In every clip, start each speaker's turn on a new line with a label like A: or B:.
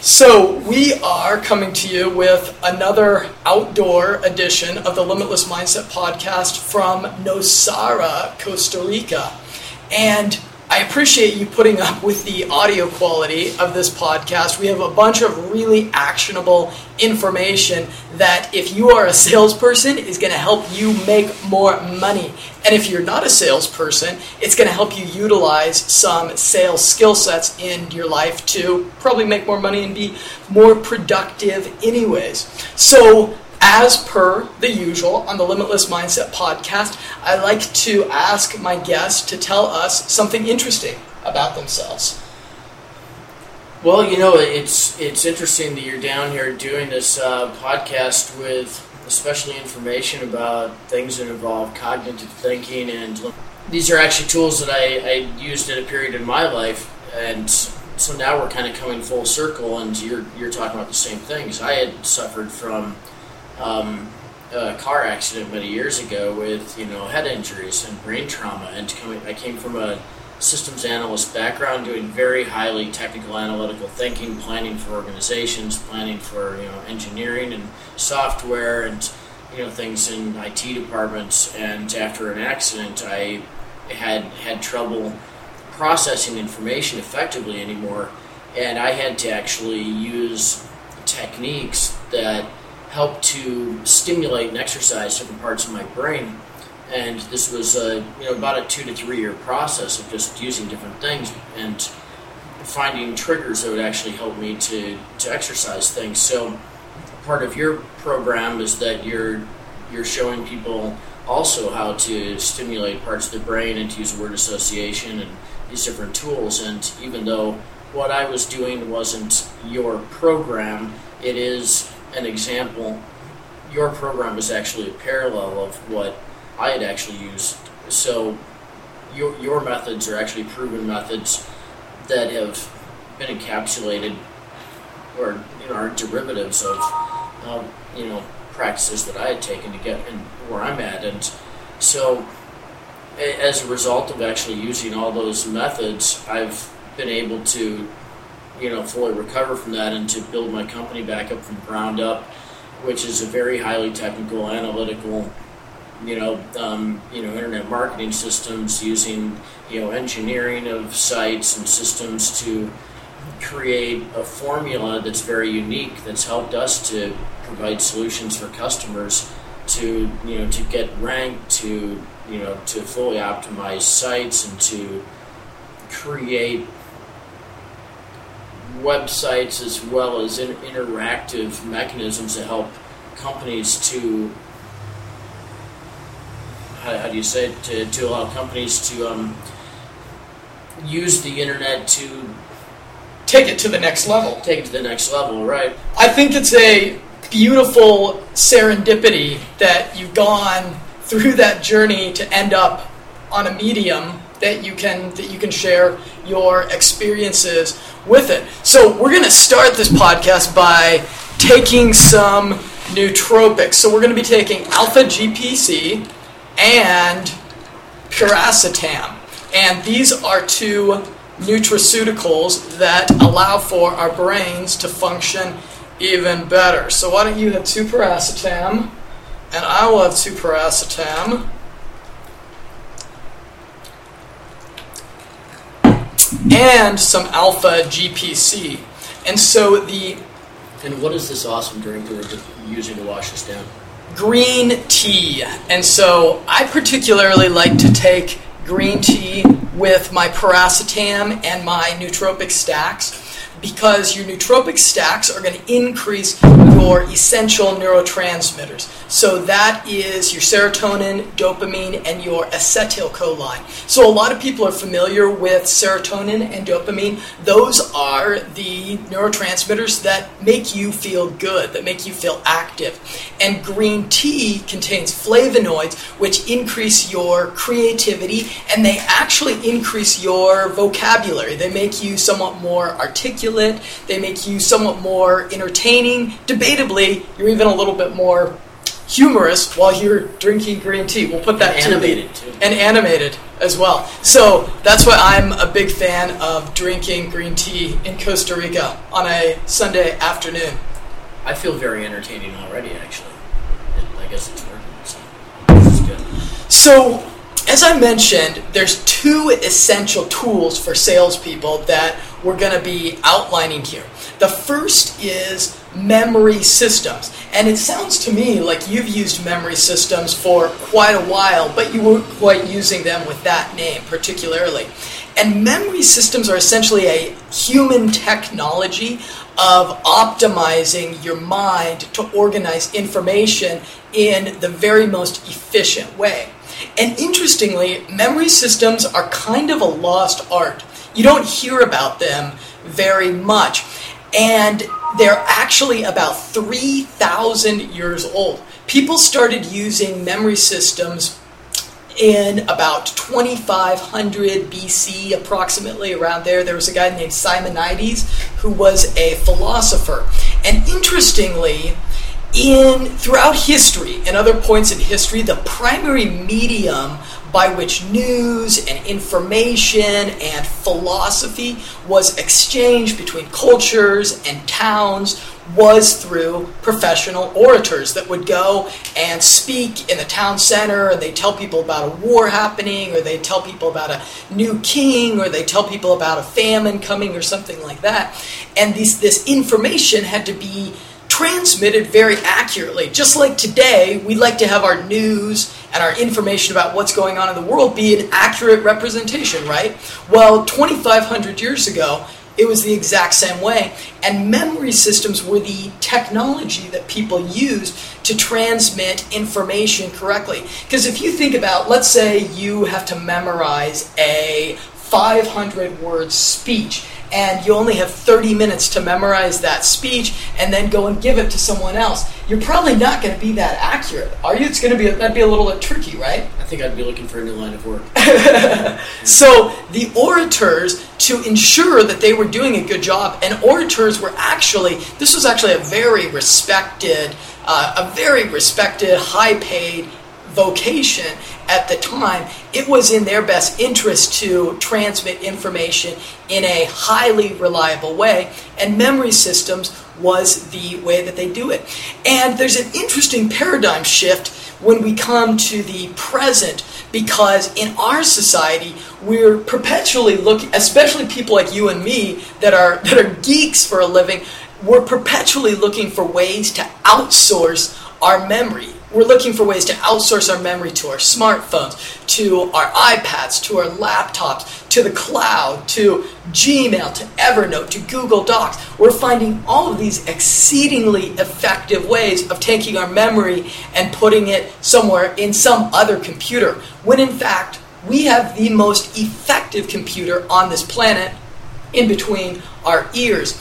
A: So, we are coming to you with another outdoor edition of the Limitless Mindset podcast from Nosara, Costa Rica. And I appreciate you putting up with the audio quality of this podcast. We have a bunch of really actionable information that, if you are a salesperson, is going to help you make more money. And if you're not a salesperson, it's going to help you utilize some sales skill sets in your life to probably make more money and be more productive, anyways. So, as per the usual on the Limitless Mindset podcast, I like to ask my guests to tell us something interesting about themselves.
B: Well, you know, it's it's interesting that you're down here doing this uh, podcast with especially information about things that involve cognitive thinking, and these are actually tools that I, I used in a period in my life, and so now we're kind of coming full circle, and you're you're talking about the same things. I had suffered from um, a car accident many years ago with you know head injuries and brain trauma, and I came from a systems analyst background, doing very highly technical analytical thinking, planning for organizations, planning for you know engineering and software, and you know things in IT departments. And after an accident, I had had trouble processing information effectively anymore, and I had to actually use techniques that help to stimulate and exercise different parts of my brain. And this was a, you know about a two to three year process of just using different things and finding triggers that would actually help me to, to exercise things. So part of your program is that you're you're showing people also how to stimulate parts of the brain and to use word association and these different tools. And even though what I was doing wasn't your program, it is an example, your program is actually a parallel of what I had actually used. So your, your methods are actually proven methods that have been encapsulated or you know, are derivatives of um, you know practices that I had taken to get in where I'm at. And so as a result of actually using all those methods, I've been able to you know fully recover from that and to build my company back up from ground up, which is a very highly technical, analytical, you know, um, you know, internet marketing systems using you know engineering of sites and systems to create a formula that's very unique that's helped us to provide solutions for customers to you know to get ranked to you know to fully optimize sites and to create websites as well as in, interactive mechanisms to help companies to how, how do you say it, to, to allow companies to um, use the internet to
A: take it to the next level.
B: Take it to the next level, right?
A: I think it's a beautiful serendipity that you've gone through that journey to end up on a medium that you can that you can share your experiences with it. So we're going to start this podcast by taking some nootropics. So we're going to be taking alpha GPC and piracetam. And these are two nutraceuticals that allow for our brains to function even better. So why don't you have two piracetam and I will have two piracetam. And some alpha GPC. And so the.
B: And what is this awesome drink that we're using to wash this down?
A: Green tea. And so I particularly like to take green tea with my piracetam and my nootropic stacks because your nootropic stacks are going to increase your essential neurotransmitters. So that is your serotonin, dopamine, and your acetylcholine. So a lot of people are familiar with serotonin and dopamine. Those are the neurotransmitters that make you feel good, that make you feel active. And green tea contains flavonoids, which increase your creativity and they actually increase your vocabulary. They make you somewhat more articulate, they make you somewhat more entertaining. Debatably, you're even a little bit more humorous while you're drinking green tea. We'll put that
B: And animated, too.
A: and animated as well. So that's why I'm a big fan of drinking green tea in Costa Rica on a Sunday afternoon.
B: I feel very entertaining already. Actually, I guess it's working. So good.
A: So, as I mentioned, there's two essential tools for salespeople that we're going to be outlining here. The first is memory systems. And it sounds to me like you've used memory systems for quite a while, but you weren't quite using them with that name particularly. And memory systems are essentially a human technology of optimizing your mind to organize information in the very most efficient way. And interestingly, memory systems are kind of a lost art. You don't hear about them very much. And they're actually about 3,000 years old. People started using memory systems in about 2500 BC, approximately around there. There was a guy named Simonides who was a philosopher. And interestingly, in throughout history and other points in history, the primary medium by which news and information and philosophy was exchanged between cultures and towns was through professional orators that would go and speak in the town center and they tell people about a war happening or they tell people about a new king or they tell people about a famine coming or something like that. And these, this information had to be transmitted very accurately. Just like today, we like to have our news and our information about what's going on in the world be an accurate representation, right? Well, 2,500 years ago, it was the exact same way. And memory systems were the technology that people used to transmit information correctly. Because if you think about, let's say you have to memorize a 500 word speech and you only have 30 minutes to memorize that speech and then go and give it to someone else you're probably not going to be that accurate. Are you? It's going to be that'd be a little bit tricky right?
B: I think I'd be looking for a new line of work.
A: so the orators to ensure that they were doing a good job and orators were actually this was actually a very respected uh, a very respected high paid vocation at the time, it was in their best interest to transmit information in a highly reliable way, and memory systems was the way that they do it. And there's an interesting paradigm shift when we come to the present because in our society we're perpetually looking especially people like you and me that are that are geeks for a living we're perpetually looking for ways to outsource our memory we're looking for ways to outsource our memory to our smartphones, to our iPads, to our laptops, to the cloud, to Gmail, to Evernote, to Google Docs. We're finding all of these exceedingly effective ways of taking our memory and putting it somewhere in some other computer, when in fact, we have the most effective computer on this planet in between our ears.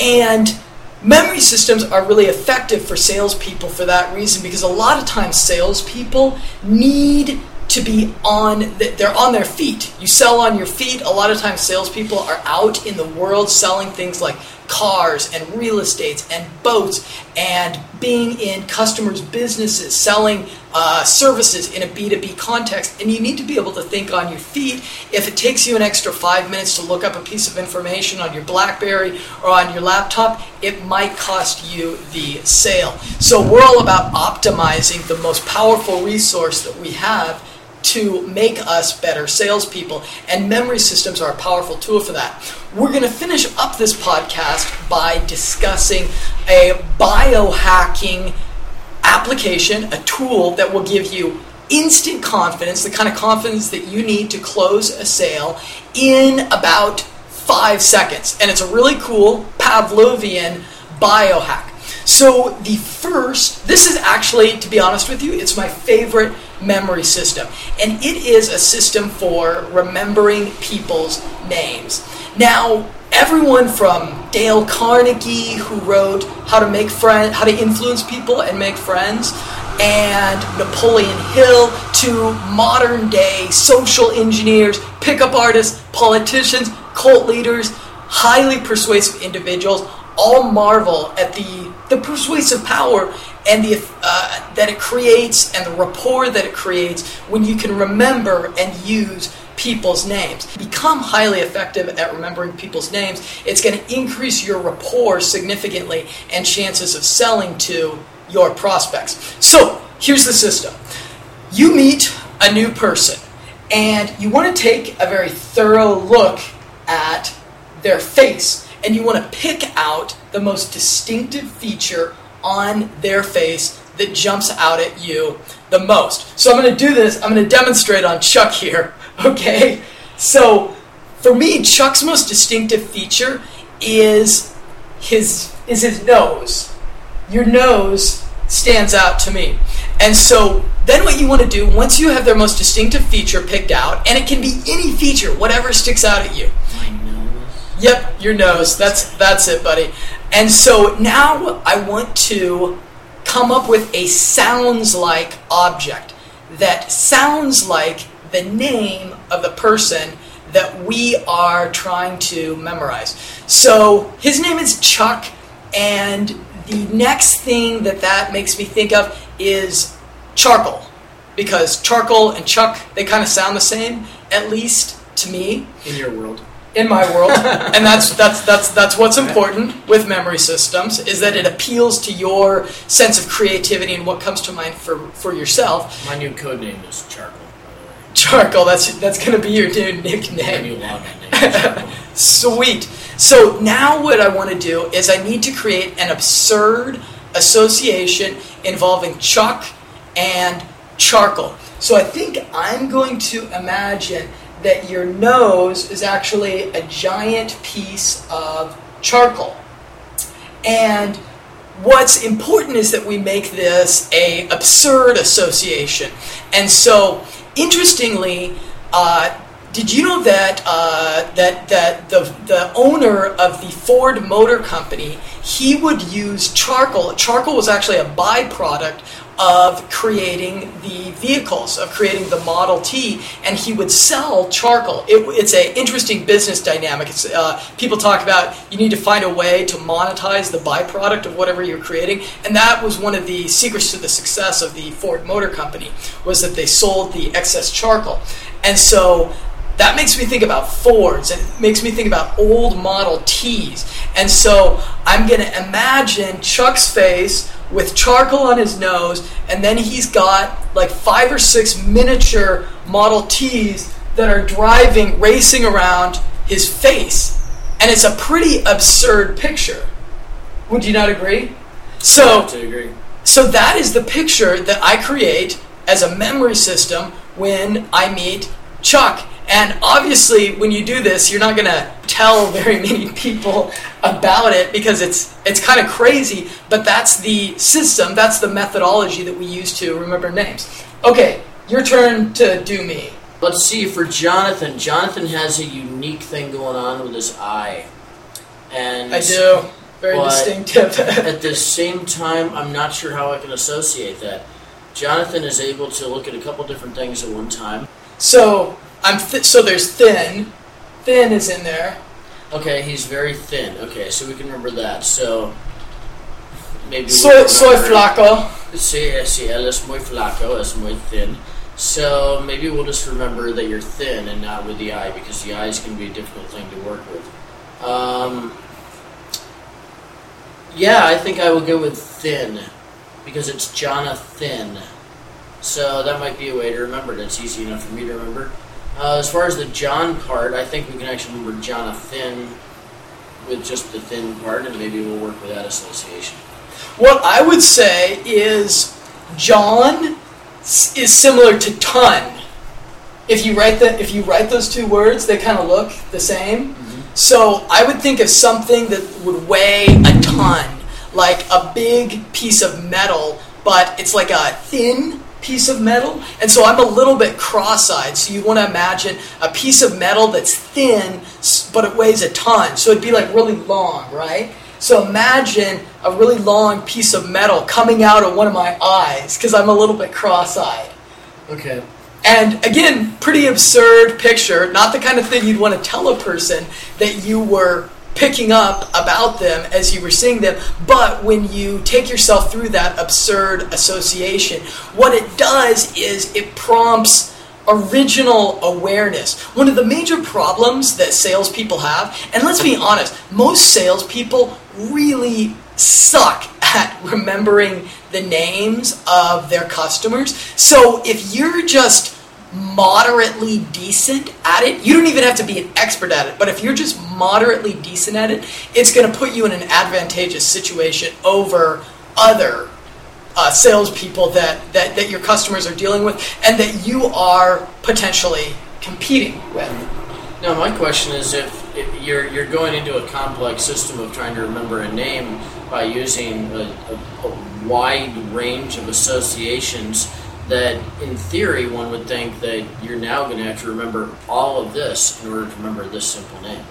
A: And Memory systems are really effective for salespeople for that reason because a lot of times salespeople need to be on they're on their feet. You sell on your feet. A lot of times salespeople are out in the world selling things like cars and real estates and boats and being in customers' businesses, selling uh, services in a B2B context. And you need to be able to think on your feet. If it takes you an extra five minutes to look up a piece of information on your Blackberry or on your laptop, it might cost you the sale. So we're all about optimizing the most powerful resource that we have to make us better salespeople. And memory systems are a powerful tool for that. We're going to finish up this podcast by discussing a biohacking application, a tool that will give you instant confidence, the kind of confidence that you need to close a sale in about five seconds. And it's a really cool Pavlovian biohack. So, the first, this is actually, to be honest with you, it's my favorite memory system. And it is a system for remembering people's names. Now, everyone from Dale Carnegie, who wrote How to Make Friends, How to Influence People and Make Friends, and Napoleon Hill, to modern day social engineers, pickup artists, politicians, cult leaders, highly persuasive individuals, all marvel at the the persuasive power and the uh, that it creates and the rapport that it creates when you can remember and use people's names. Become highly effective at remembering people's names. It's going to increase your rapport significantly and chances of selling to your prospects. So, here's the system. You meet a new person and you want to take a very thorough look at their face and you want to pick out the most distinctive feature on their face that jumps out at you the most. So I'm going to do this. I'm going to demonstrate on Chuck here. Okay? So for me, Chuck's most distinctive feature is his is his nose. Your nose stands out to me. And so then what you want to do once you have their most distinctive feature picked out, and it can be any feature, whatever sticks out at you.
B: My nose.
A: Yep, your nose. That's that's it, buddy. And so now I want to come up with a sounds like object that sounds like the name of the person that we are trying to memorize. So his name is Chuck, and the next thing that that makes me think of is charcoal. Because charcoal and Chuck, they kind of sound the same, at least to me
B: In your world.
A: In my world, and that's that's that's that's what's important with memory systems is that it appeals to your sense of creativity and what comes to mind for for yourself.
B: My new code name is Charcoal, by the way.
A: Charcoal, that's that's going to be your new
B: My
A: nickname.
B: name.
A: Sweet. So now what I want to do is I need to create an absurd association involving Chuck and charcoal. So I think I'm going to imagine that your nose is actually a giant piece of charcoal. And what's important is that we make this a absurd association. And so, interestingly, uh, did you know that uh, that that the the owner of the Ford Motor Company he would use charcoal? Charcoal was actually a byproduct of creating the vehicles, of creating the Model T, and he would sell charcoal. It, it's an interesting business dynamic. Uh, people talk about you need to find a way to monetize the byproduct of whatever you're creating, and that was one of the secrets to the success of the Ford Motor Company was that they sold the excess charcoal, and so that makes me think about Fords and it makes me think about old Model Ts. And so I'm going to imagine Chuck's face with charcoal on his nose, and then he's got like five or six miniature Model Ts that are driving, racing around his face. And it's a pretty absurd picture. Would you not agree? So,
B: to agree.
A: so that is the picture that I create as a memory system when I meet Chuck. And obviously, when you do this, you're not going to tell very many people about it because it's it's kind of crazy. But that's the system. That's the methodology that we use to remember names. Okay, your turn to do me.
B: Let's see for Jonathan. Jonathan has a unique thing going on with his eye, and
A: I do. Very distinctive.
B: At the same time, I'm not sure how I can associate that. Jonathan is able to look at a couple different things at one time.
A: so I'm th- so there's thin. Thin is in there.
B: Okay, he's very thin. Okay, so we can remember that. So maybe
A: Soy soy flaco.
B: Sí, sí, él es muy flaco, es muy thin. So maybe we'll just remember that you're thin and not with the eye because the eye is going to be a difficult thing to work with. Um, yeah, I think I will go with thin because it's Jonathan. So that might be a way to remember it. It's easy enough for me to remember. Uh, as far as the John part, I think we can actually remember Jonathan with just the thin part, and maybe we'll work with that association.
A: What I would say is John is similar to ton. If you write the if you write those two words, they kind of look the same. So I would think of something that would weigh a ton, like a big piece of metal, but it's like a thin piece of metal. And so I'm a little bit cross-eyed. So you want to imagine a piece of metal that's thin, but it weighs a ton. So it'd be like really long, right? So imagine a really long piece of metal coming out of one of my eyes because I'm a little bit cross-eyed.
B: Okay.
A: And again, pretty absurd picture. Not the kind of thing you'd want to tell a person that you were picking up about them as you were seeing them. But when you take yourself through that absurd association, what it does is it prompts original awareness. One of the major problems that salespeople have, and let's be honest, most salespeople really suck at remembering the names of their customers. So if you're just moderately decent at it, you don't even have to be an expert at it, but if you're just moderately decent at it, it's going to put you in an advantageous situation over other uh, salespeople that, that, that your customers are dealing with and that you are potentially competing with.
B: Now, my question is if, if you're, you're going into a complex system of trying to remember a name by using a, a, a wide range of associations that in theory one would think that you're now going to have to remember all of this in order to remember this simple name.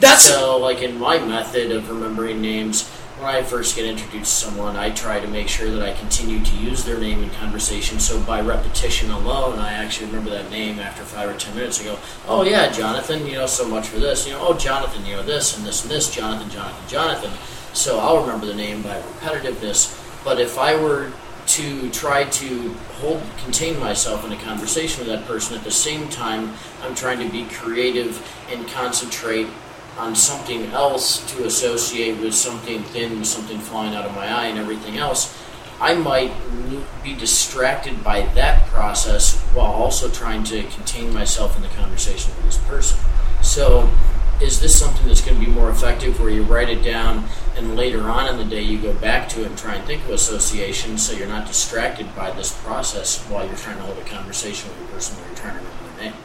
A: That's
B: so like in my method of remembering names when I first get introduced to someone, I try to make sure that I continue to use their name in conversation. So by repetition alone, I actually remember that name after five or ten minutes. I go, "Oh yeah, Jonathan, you know so much for this. You know, oh Jonathan, you know this and this and this. Jonathan, Jonathan, Jonathan." So I'll remember the name by repetitiveness. But if I were to try to hold contain myself in a conversation with that person at the same time I'm trying to be creative and concentrate on something else to associate with something thin, something falling out of my eye, and everything else, I might be distracted by that process while also trying to contain myself in the conversation with this person. So, is this something that's going to be more effective where you write it down and later on in the day you go back to it and try and think of associations so you're not distracted by this process while you're trying to hold a conversation with the person where you're trying to remember their name?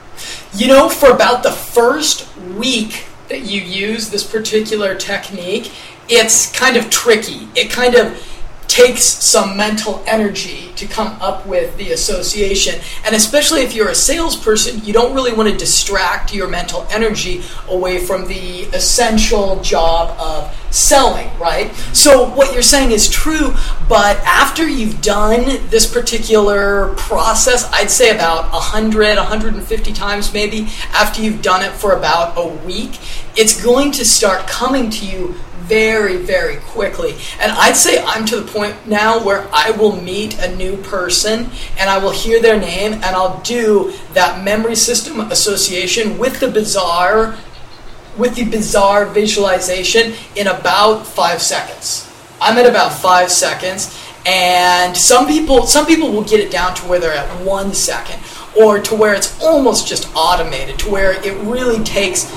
A: You know, for about the first week that you use this particular technique, it's kind of tricky. It kind of takes some mental energy to come up with the association. And especially if you're a salesperson, you don't really want to distract your mental energy away from the essential job of selling, right? So what you're saying is true, but after you've done this particular process, I'd say about 100, 150 times maybe, after you've done it for about a week, it's going to start coming to you very, very quickly. And I'd say I'm to the point now where I will meet a new person and I will hear their name and I'll do that memory system association with the bizarre with the bizarre visualization in about five seconds. I'm at about five seconds, and some people some people will get it down to where they're at one second, or to where it's almost just automated, to where it really takes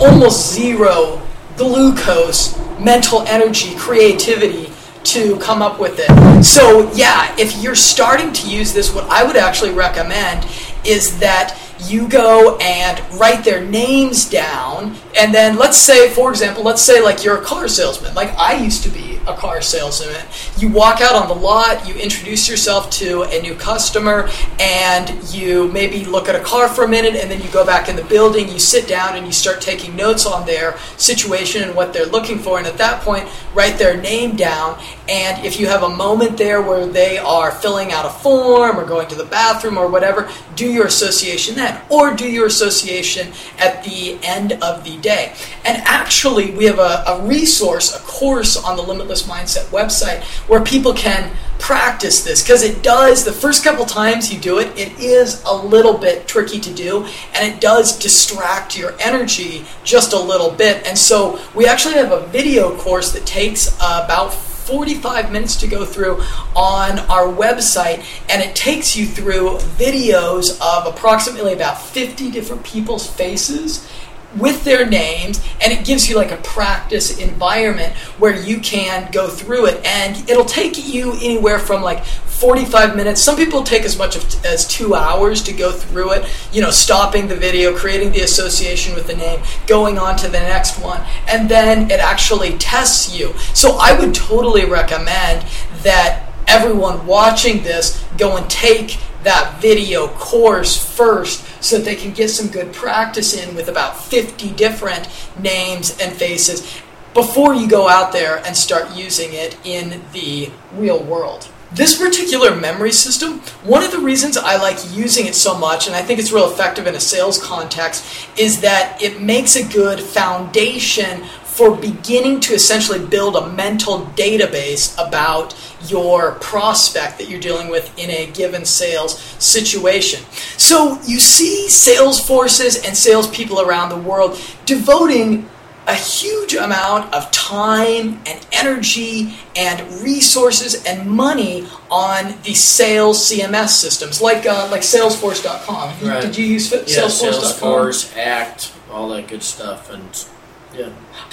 A: almost zero glucose, mental energy, creativity to come up with it. So, yeah, if you're starting to use this, what I would actually recommend is that you go and write their names down and then let's say for example let's say like you're a car salesman like i used to be a car salesman. You walk out on the lot you introduce yourself to a new customer and you maybe look at a car for a minute and then you go back in the building you sit down and you start taking notes on their situation and what they're looking for. And at that point write their name down. And if you have a moment there where they are filling out a form or going to the bathroom or whatever do your association then or do your association at the end of the day. And actually, we have a, a resource, a course on the Limitless Mindset website where people can practice this. Because it does the first couple times you do it it is a little bit tricky to do and it does distract your energy just a little bit. And so we actually have a video course that takes about 45 minutes to go through on our website, and it takes you through videos of approximately about 50 different people's faces with their names and it gives you like a practice environment where you can go through it and it'll take you anywhere from like 45 minutes. Some people take as much as two hours to go through it you know stopping the video creating the association with the name going on to the next one and then it actually tests you. So i would totally recommend that everyone watching this go and take that video course first so that they can get some good practice in with about 50 different names and faces before you go out there and start using it in the real world. This particular memory system, one of the reasons I like using it so much, and I think it's real effective in a sales context, is that it makes a good foundation for beginning to essentially build a mental database about your prospect that you're dealing with in a given sales situation. So you see sales forces and salespeople around the world devoting a huge amount of time and energy and resources and money on the sales CMS systems, like uh, like Salesforce.com.
B: Right.
A: Did you use
B: Yeah,
A: Salesforce.com?
B: Salesforce, Act, all that good stuff, and yeah.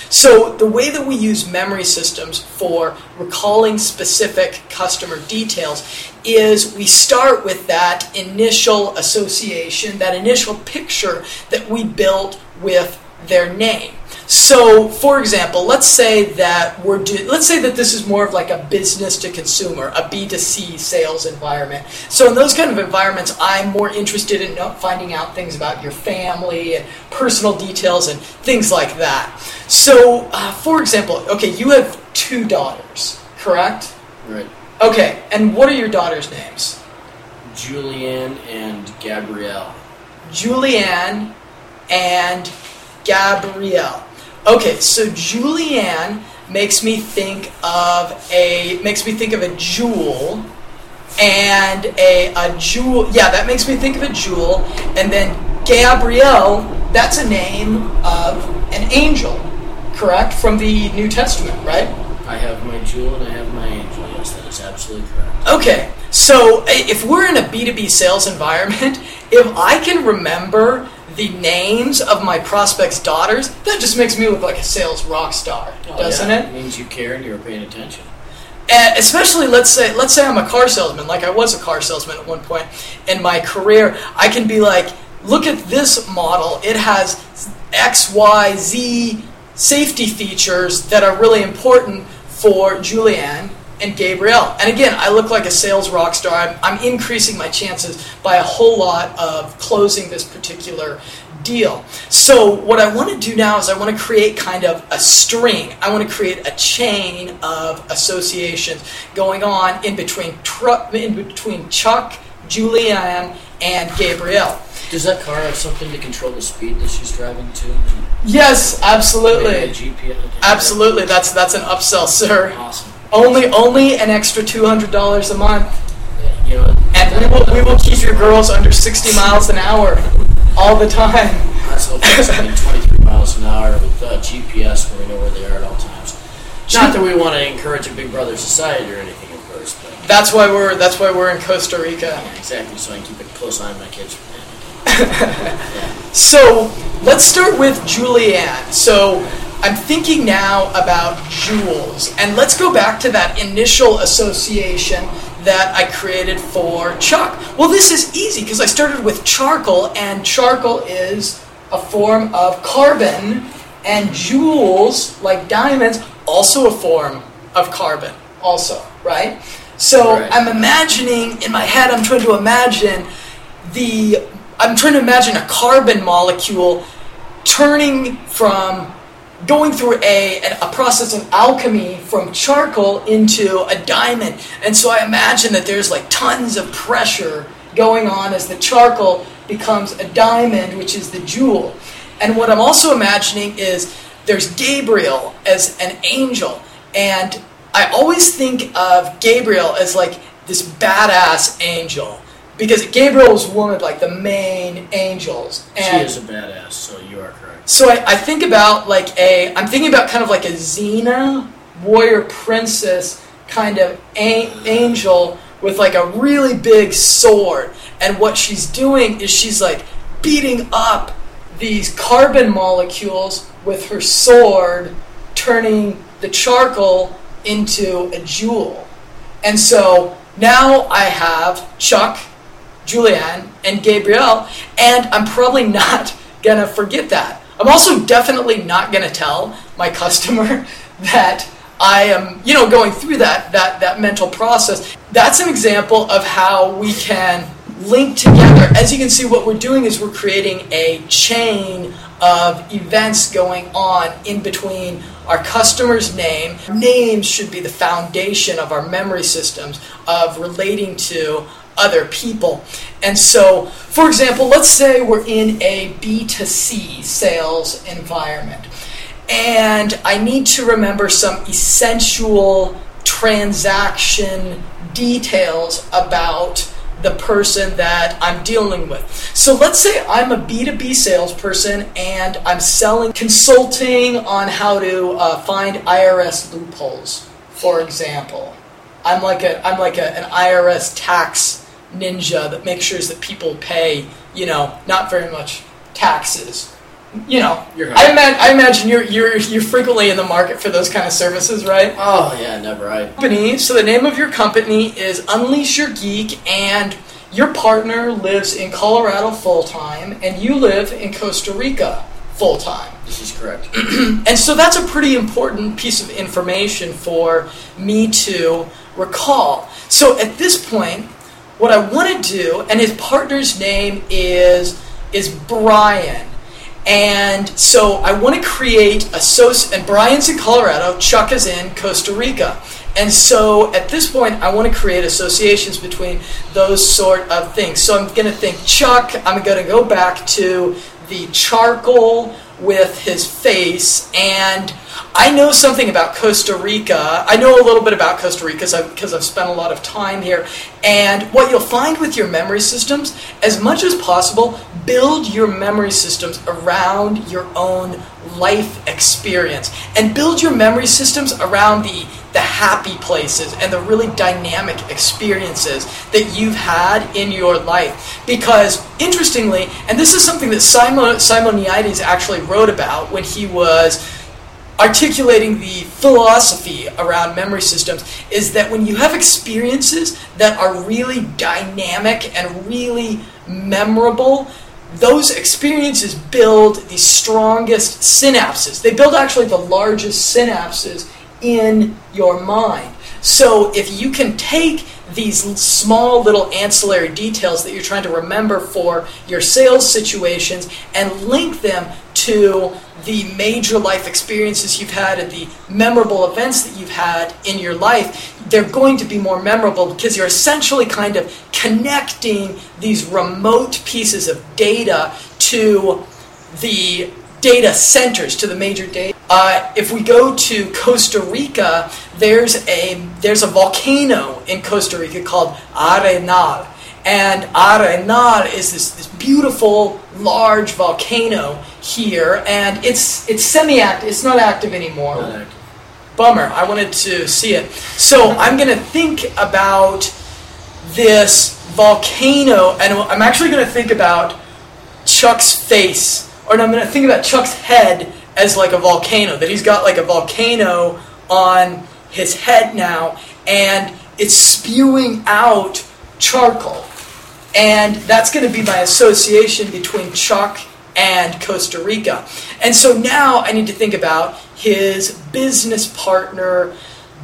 A: So the way that we use memory systems for recalling specific customer details is we start with that initial association, that initial picture that we built with their name. So, for example, let's say that we're do- let's say that this is more of like a business to consumer, a B2C sales environment. So, in those kind of environments, I'm more interested in finding out things about your family and personal details and things like that. So, uh, for example, okay, you have two daughters, correct?
B: Right.
A: Okay, and what are your daughters' names?
B: Julianne and Gabrielle.
A: Julianne and Gabrielle. Okay, so Julianne makes me think of a makes me think of a jewel and a a jewel yeah that makes me think of a jewel and then Gabrielle that's a name of an angel correct from the New Testament right
B: I have my jewel and I have my angel. Yes, that is absolutely correct.
A: Okay, so eh, if we're in a B2B sales environment, if I can remember the names of my prospects' daughters, that just makes me look like a sales rock star, oh, doesn't
B: Oh, yeah.
A: it?
B: means you care and you're paying attention.
A: And especially let's say let's say I'm a car salesman, like I was a car salesman at one point in my career, I can be like, look at this model. It has X, Y, Z safety features that are really important for Julianne and Gabrielle. And again, I look like a sales rock star. I'm, I'm increasing my chances by a whole lot of closing this particular deal. So what I want to do now is I want to create kind of a string. I want to create a chain of associations going on in between Tru- in between Chuck, Julianne, and Gabrielle.
B: Does that car have something to control the speed that she's driving to?
A: Yes,
B: Maybe a
A: absolutely.
B: GPS?
A: Absolutely. That's that's an upsell, sir.
B: Awesome.
A: Only only an extra $200 a month.
B: Yeah, you know,
A: And we will, we will keep your girls under 60 miles an hour all the time.
B: That's okay. So I mean, 23 miles an hour with uh, GPS where we know where they are at all times. Not that we want to encourage a Big Brother society or anything, of course, but
A: That's why we're that's why we're in Costa Rica.
B: yeah, exactly. So I can keep a close eye on my kids.
A: So let's start with Julianne. So I'm thinking now about jewels, and let's go back to that initial association that I created for Chuck. Well, this is easy because I started with charcoal, and charcoal is a form of carbon, and jewels, like diamonds, also a form of carbon, also, right? So
B: Right.
A: I'm imagining in my head, I'm trying to imagine the I'm trying to imagine a carbon molecule turning from going through a, a process of alchemy from charcoal into a diamond. And so I imagine that there's like tons of pressure going on as the charcoal becomes a diamond, which is the jewel. And what I'm also imagining is there's Gabriel as an angel. And I always think of Gabriel as like this badass angel. Because Gabriel was one of like the main angels. And She
B: is a badass, so you are.
A: So I, I think about like a I'm thinking about kind of like a Xena warrior princess kind of a- angel with like a really big sword and what she's doing is she's like beating up these carbon molecules with her sword turning the charcoal into a jewel and so now I have Chuck Julianne, and Gabrielle, and I'm probably not gonna forget that. I'm also definitely not gonna tell my customer that I am, you know, going through that that that mental process. That's an example of how we can link together. As you can see, what we're doing is we're creating a chain of events going on in between our customer's name. Names should be the foundation of our memory systems of relating to other people. And so, for example, let's say we're in a B2C sales environment. and I need to remember some essential transaction details about the person that I'm dealing with. So let's say I'm a B2B salesperson and I'm selling consulting on how to uh, find IRS loopholes, for example. I'm like a I'm like a, an IRS tax ninja that makes sure that people pay, you know, not very much taxes. You know,
B: You're
A: I, ima- I imagine you're, you're you're frequently in the market for those kind of services, right?
B: Oh yeah, never. I
A: company. So the name of your company is Unleash Your Geek, and your partner lives in Colorado full time, and you live in Costa Rica full time.
B: this is correct.
A: And so that's a pretty important piece of information for me to recall. So at this point, what I want to do, and his partner's name is is Brian. And so I want to create a soci- and Brian's in Colorado, Chuck is in Costa Rica. And so at this point, I want to create associations between those sort of things. So I'm going to think Chuck, I'm going to go back to the charcoal with his face, and I know something about Costa Rica. I know a little bit about Costa Rica because I've, I've spent a lot of time here. And what you'll find with your memory systems, as much as possible, build your memory systems around your own life experience. And build your memory systems around the, the happy places and the really dynamic experiences that you've had in your life. Because, interestingly, and this is something that Simon, Simonides actually wrote about when he was articulating the philosophy around memory systems is that when you have experiences that are really dynamic and really memorable, those experiences build the strongest synapses. They build actually the largest synapses in your mind. So if you can take these small little ancillary details that you're trying to remember for your sales situations and link them to the major life experiences you've had and the memorable events that you've had in your life, they're going to be more memorable because you're essentially kind of connecting these remote pieces of data to the data centers to the major data. Uh, if we go to Costa Rica, there's a there's a volcano in Costa Rica called Arenal, and Arenal is this, this beautiful large volcano here, and it's it's semi-active. It's not active anymore.
B: Not active.
A: Bummer. I wanted to see it. So I'm going to think about this volcano, and I'm actually going to think about Chuck's face, or no, I'm going to think about Chuck's head as like a volcano. That he's got like a volcano on his head now, and it's spewing out charcoal. And that's going to be my association between Chuck and Costa Rica. And so now I need to think about his business partner,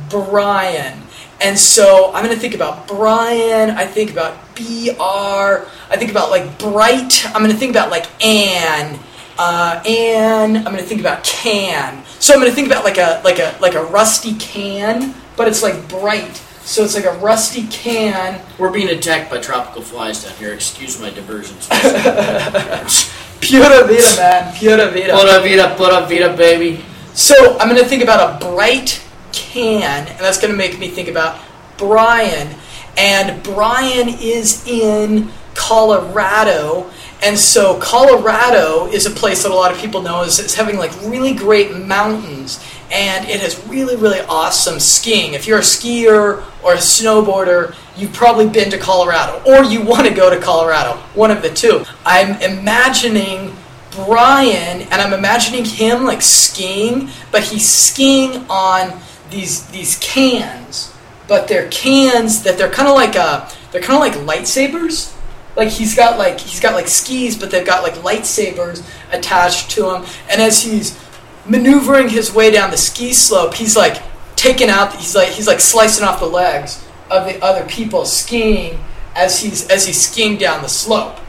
A: Brian. And so I'm going to think about Brian. I think about BR. I think about like Bright. I'm going to think about like Anne. Uh, Anne. I'm going to think about can. So I'm going to think about like a like a like a rusty can, but it's like bright. So it's like a rusty can
B: We're being attacked by tropical flies down here. Excuse my diversions.
A: Pura vida, man. Pura vida.
B: Pura vida, pura vida, baby.
A: So I'm going to think about a bright can, and that's going to make me think about Brian. And Brian is in Colorado. And so Colorado is a place that a lot of people know as, as having like really great mountains. And it has really, really awesome skiing. If you're a skier or a snowboarder, you've probably been to Colorado. Or you want to go to Colorado. One of the two. I'm imagining Brian, and I'm imagining him like skiing, but he's skiing on these these cans, but they're cans that they're kind of like uh they're kind of like lightsabers. Like he's got like he's got like skis, but they've got like lightsabers attached to him, and as he's maneuvering his way down the ski slope, he's like taking out he's like he's like slicing off the legs of the other people skiing as he's as he's skiing down the slope.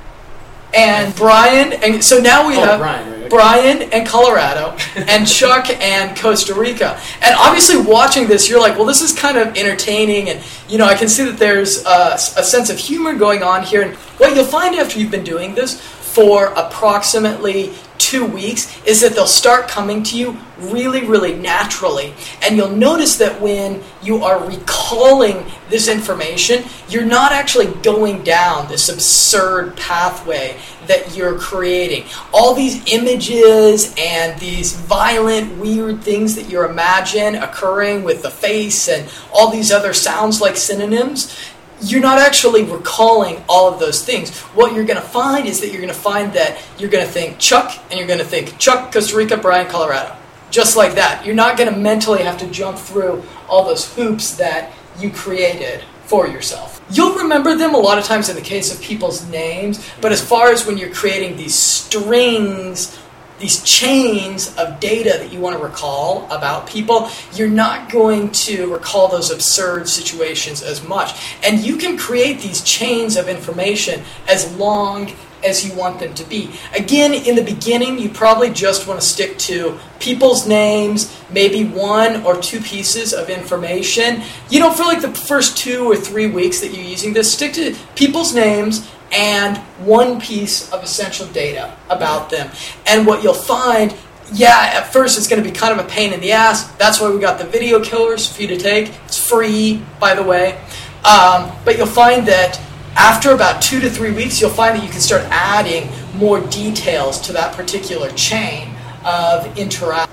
A: And Brian, and so now we
B: Oh,
A: have
B: Brian, right, okay.
A: Brian and Colorado, and Chuck and Costa Rica. And obviously, watching this, you're like, well, this is kind of entertaining, and you know, I can see that there's a, a sense of humor going on here. And what you'll find after you've been doing this for approximately two weeks is that they'll start coming to you really, really naturally. And you'll notice that when you are recalling this information, you're not actually going down this absurd pathway that you're creating. All these images and these violent, weird things that you imagine occurring with the face and all these other sounds like synonyms, you're not actually recalling all of those things. What you're going to find is that you're going to find that you're going to think Chuck and you're going to think Chuck, Costa Rica, Brian, Colorado. Just like that. You're not going to mentally have to jump through all those hoops that you created for yourself. You'll remember them a lot of times in the case of people's names, but as far as when you're creating these strings these chains of data that you want to recall about people, you're not going to recall those absurd situations as much. And you can create these chains of information as long as you want them to be. Again, in the beginning, you probably just want to stick to people's names, maybe one or two pieces of information. You know, for like the first two or three weeks that you're using this, stick to people's names and one piece of essential data about them. And what you'll find, yeah, at first it's going to be kind of a pain in the ass. That's why we got the video killers for you to take. It's free, by the way. Um, but you'll find that after about two to three weeks, you'll find that you can start adding more details to that particular chain of interaction.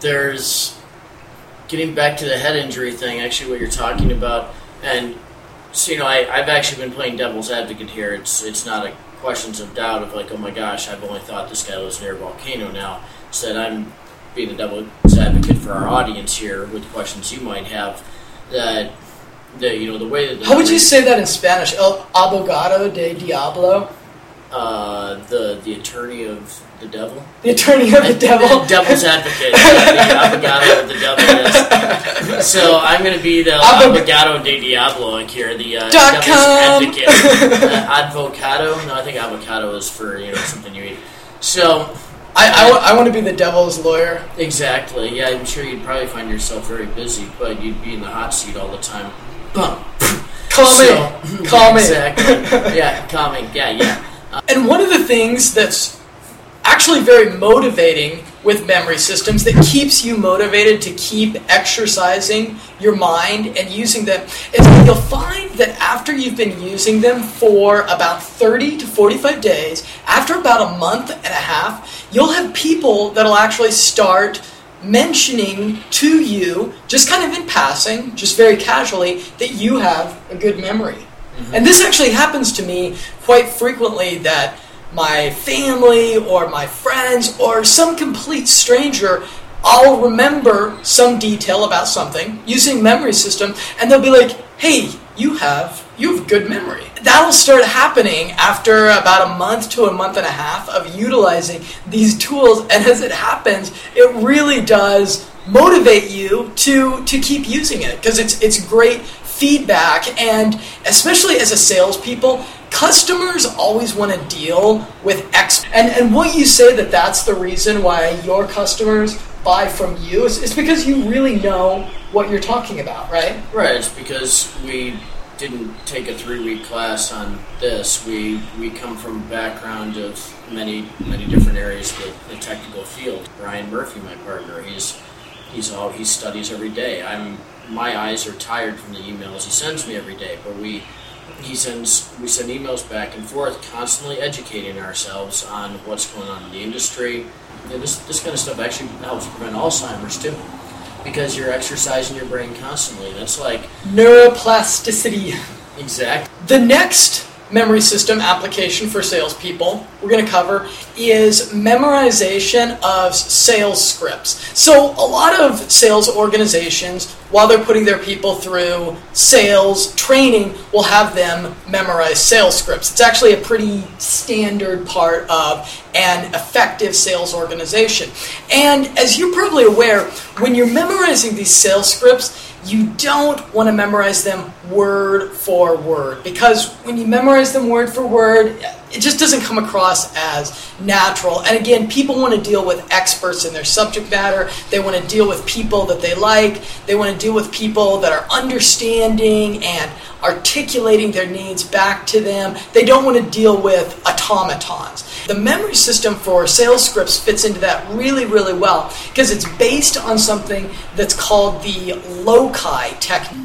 B: There's getting back to the head injury thing, actually, what you're talking about, and so you know, I, I've actually been playing devil's advocate here. It's it's not a questions of doubt of like, oh my gosh, I've only thought this guy was near a volcano now. Instead, I'm being a devil's advocate for our audience here with questions you might have. That the you know the way that the
A: how would you say that in Spanish? El abogado de diablo.
B: Uh, the the attorney of the devil.
A: The attorney of the devil.
B: Devil's advocate. the abogado of the devil. So I'm going to be the Abog- abogado de diablo here, the uh, devil's
A: com.
B: advocate. uh, advocado. No, I think avocado is for you know something you eat. So.
A: I, I, w- I want to be the devil's lawyer.
B: Exactly. Yeah, I'm sure you'd probably find yourself very busy, but you'd be in the hot seat all the time. Call
A: so, me. Call me.
B: Exactly. yeah, call me. Yeah, yeah.
A: And one of the things that's actually very motivating with memory systems that keeps you motivated to keep exercising your mind and using them is that you'll find that after you've been using them for about 30 to 45 days, after about a month and a half, you'll have people that'll actually start mentioning to you, just kind of in passing, just very casually, that you have a good memory. Mm-hmm. And this actually happens to me quite frequently that my family or my friends or some complete stranger I'll remember some detail about something using memory system and they'll be like, "Hey, you have you have good memory." That'll start happening after about a month to a month and a half of utilizing these tools and as it happens, it really does motivate you to to keep using it because it's it's great feedback and especially as a salespeople customers always want to deal with X. And, and what you say that that's the reason why your customers buy from you is, is because you really know what you're talking about, right?
B: Right. It's because we didn't take a three week class on this. We we come from background of many many different areas of the technical field. Brian Murphy, my partner, he's he's all he studies every day. I'm my eyes are tired from the emails he sends me every day. But we he sends we send emails back and forth, constantly educating ourselves on what's going on in the industry. And this this kind of stuff actually helps prevent Alzheimer's too, because you're exercising your brain constantly. That's like
A: neuroplasticity.
B: Exactly.
A: The next memory system application for salespeople we're going to cover is memorization of sales scripts. So, a lot of sales organizations, while they're putting their people through sales training, will have them memorize sales scripts. It's actually a pretty standard part of an effective sales organization. And as you're probably aware, when you're memorizing these sales scripts, you don't want to memorize them word for word. Because when you memorize them word for word, it just doesn't come across as natural. And again, people want to deal with experts in their subject matter. They want to deal with people that they like. They want to deal with people that are understanding and articulating their needs back to them. They don't want to deal with automatons. The memory system for sales scripts fits into that really, really well because it's based on something that's called the loci technique.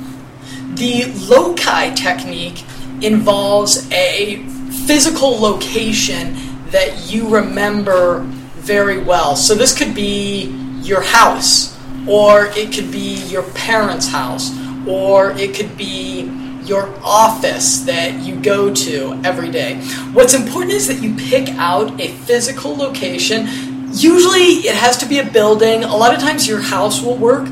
A: The loci technique involves a physical location that you remember very well. So this could be your house, or it could be your parents' house, or it could be your office that you go to every day. What's important is that you pick out a physical location. Usually it has to be a building. A lot of times your house will work.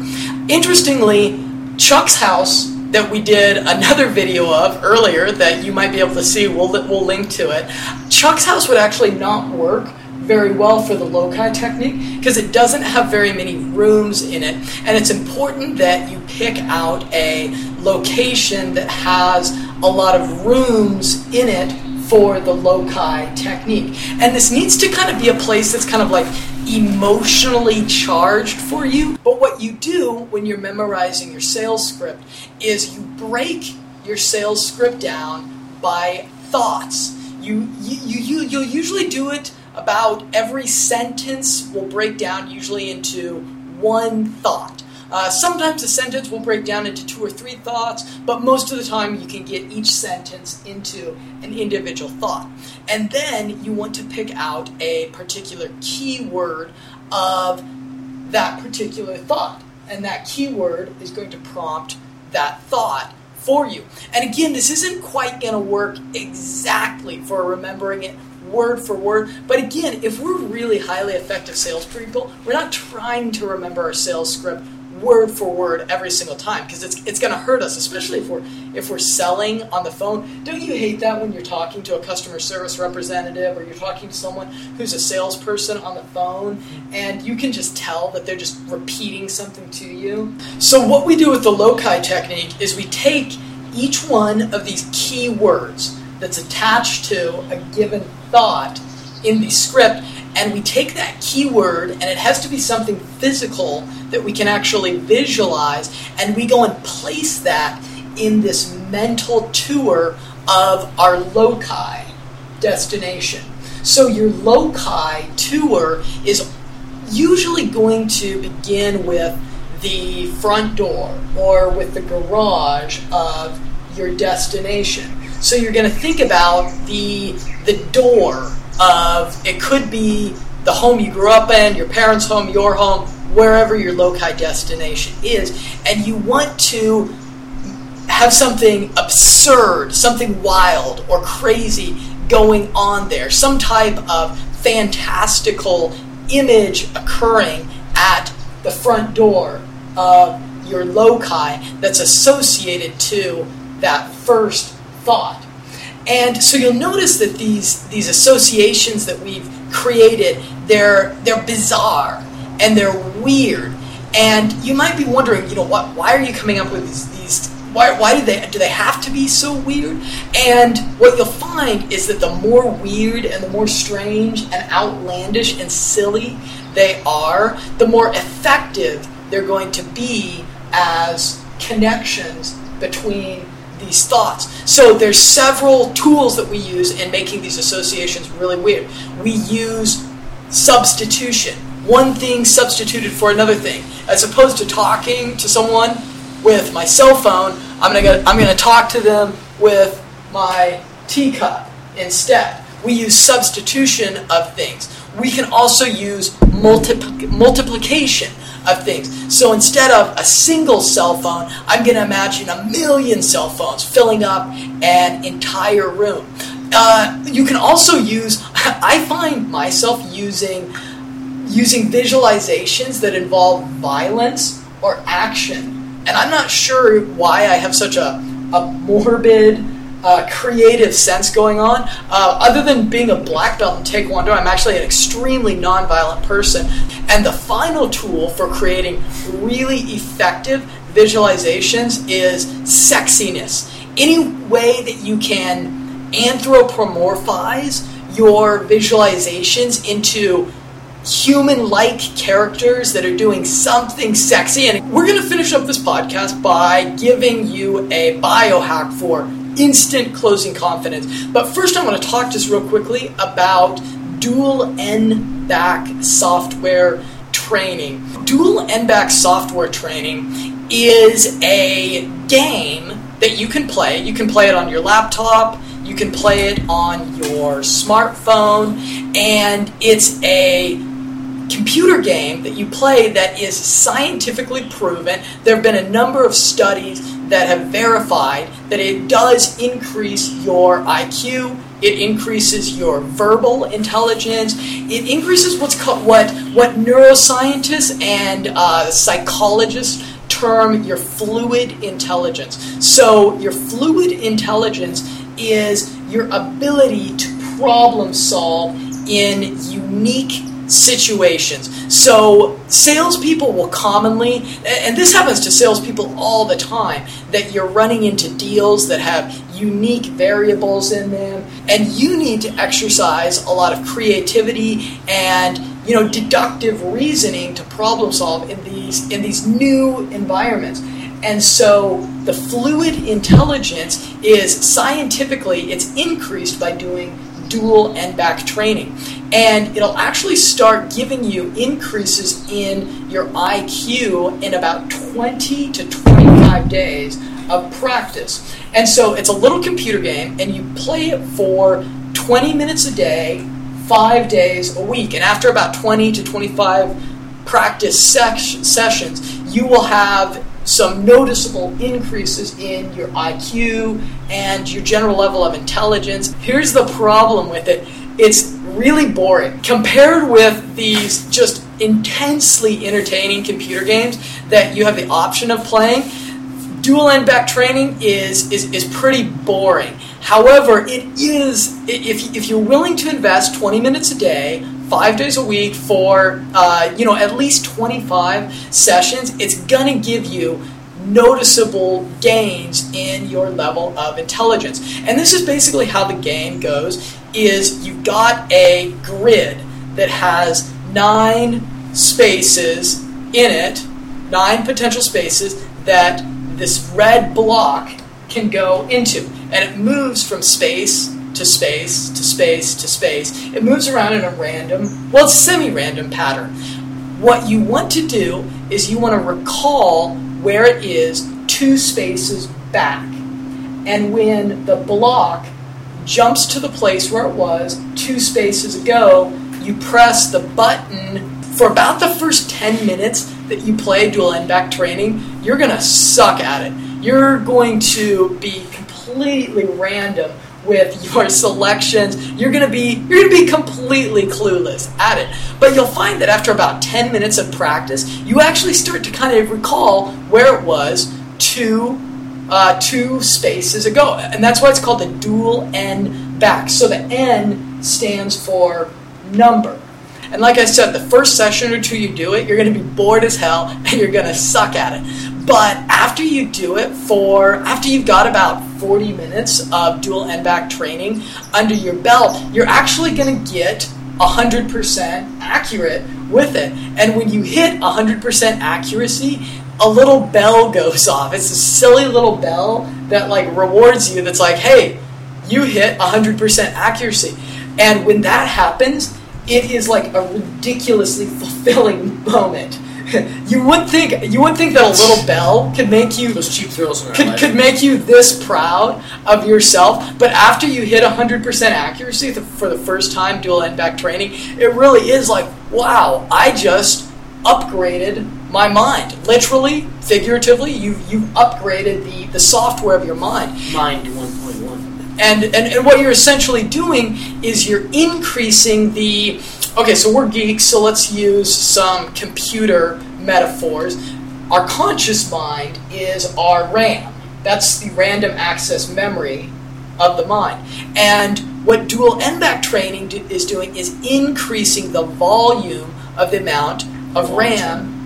A: Interestingly, Chuck's house that we did another video of earlier that you might be able to see, we'll, we'll link to it. Chuck's house would actually not work very well for the loci technique because it doesn't have very many rooms in it. And it's important that you pick out a location that has a lot of rooms in it for the loci technique. And this needs to kind of be a place that's kind of like emotionally charged for you. But what you do when you're memorizing your sales script is you break your sales script down by thoughts. You, you, you, you'll usually do it about every sentence will break down usually into one thought. Uh, sometimes a sentence will break down into two or three thoughts, but most of the time you can get each sentence into an individual thought. And then you want to pick out a particular keyword of that particular thought. And that keyword is going to prompt that thought for you. And again, this isn't quite going to work exactly for remembering it word for word. But again, if we're really highly effective salespeople, we're not trying to remember our sales script word for word every single time because it's it's going to hurt us, especially if we're if we're selling on the phone. Don't you hate that when you're talking to a customer service representative or you're talking to someone who's a salesperson on the phone and you can just tell that they're just repeating something to you? So what we do with the loci technique is we take each one of these key words that's attached to a given thought in the script and we take that keyword and it has to be something physical that we can actually visualize and we go and place that in this mental tour of our loci destination. So your loci tour is usually going to begin with the front door or with the garage of your destination. So you're going to think about the the door of it could be the home you grew up in, your parents' home, your home, wherever your loci destination is, and you want to have something absurd, something wild or crazy going on there, some type of fantastical image occurring at the front door of your loci that's associated to that first thought. And so you'll notice that these these associations that we've created, they're they're bizarre and they're weird. And you might be wondering, you know, what why are you coming up with these, these why, why do they do they have to be so weird? And what you'll find is that the more weird and the more strange and outlandish and silly they are, the more effective they're going to be as connections between these thoughts. So there's several tools that we use in making these associations really weird. We use substitution. One thing substituted for another thing. As opposed to talking to someone with my cell phone, I'm gonna I'm gonna talk to them with my teacup instead. We use substitution of things. We can also use multipl- multiplication of things. So instead of a single cell phone, I'm going to imagine a million cell phones filling up an entire room. Uh, you can also use, I find myself using using visualizations that involve violence or action. And I'm not sure why I have such a, a morbid uh, creative sense going on. Uh, other than being a black belt in Taekwondo, I'm actually an extremely nonviolent person. And the final tool for creating really effective visualizations is sexiness. Any way that you can anthropomorphize your visualizations into human like characters that are doing something sexy. And we're going to finish up this podcast by giving you a biohack for instant closing confidence. But first, I want to talk just real quickly about dual n-back software training. Dual n-back software training is a game that you can play. You can play it on your laptop, you can play it on your smartphone, and it's a computer game that you play that is scientifically proven. There have been a number of studies that have verified that it does increase your IQ, it increases your verbal intelligence, it increases what's called what what neuroscientists and uh, psychologists term your fluid intelligence. So your fluid intelligence is your ability to problem solve in unique situations. So salespeople will commonly, and this happens to salespeople all the time, that you're running into deals that have unique variables in them, and you need to exercise a lot of creativity and you know deductive reasoning to problem solve in these in these new environments. And so the fluid intelligence is scientifically it's increased by doing dual n-back training. And it'll actually start giving you increases in your IQ in about 20 to 25 days of practice. And so it's a little computer game, and you play it for 20 minutes a day, five days a week. And after about 20 to 25 practice sessions, you will have some noticeable increases in your IQ and your general level of intelligence. Here's the problem with it it's really boring compared with these just intensely entertaining computer games that you have the option of playing. Dual n-back training is, is, is pretty boring. However, it is, if, if you're willing to invest 20 minutes a day, five days a week for uh, you know at least 25 sessions it's going to give you noticeable gains in your level of intelligence. And this is basically how the game goes is you've got a grid that has nine spaces in it nine potential spaces that this red block can go into. And it moves from space to space to space to space. It moves around in a random, well, semi random pattern. What you want to do is you want to recall where it is two spaces back. And when the block jumps to the place where it was two spaces ago, you press the button for about the first 10 minutes that you play dual n-back training, you're going to suck at it. You're going to be completely random with your selections. You're gonna be you're gonna be completely clueless at it. But you'll find that after about 10 minutes of practice, you actually start to kind of recall where it was two uh, two spaces ago, and that's why it's called the dual n back. So the N stands for number. And like I said, the first session or two you do it, you're going to be bored as hell and you're going to suck at it. But after you do it for, after you've got about 40 minutes of dual n-back training under your belt, you're actually going to get 100% accurate with it. And when you hit 100% accuracy, a little bell goes off. It's a silly little bell that like rewards you that's like, "Hey, you hit 100% accuracy." And when that happens, it is like a ridiculously fulfilling moment. you would think you would think that a little bell could make you
B: those cheap thrills
A: could, could make you this proud of yourself. But after you hit 100% accuracy for the first time dual n-back training, it really is like, wow, I just upgraded my mind. Literally, figuratively, you you upgraded the, the software of your mind.
B: Mind 1.1.
A: And, and, and what you're essentially doing is you're increasing the. Okay, so we're geeks, so let's use some computer metaphors. Our conscious mind is our RAM. That's the random access memory of the mind. And what dual n-back training do, is doing is increasing the volume of the amount of RAM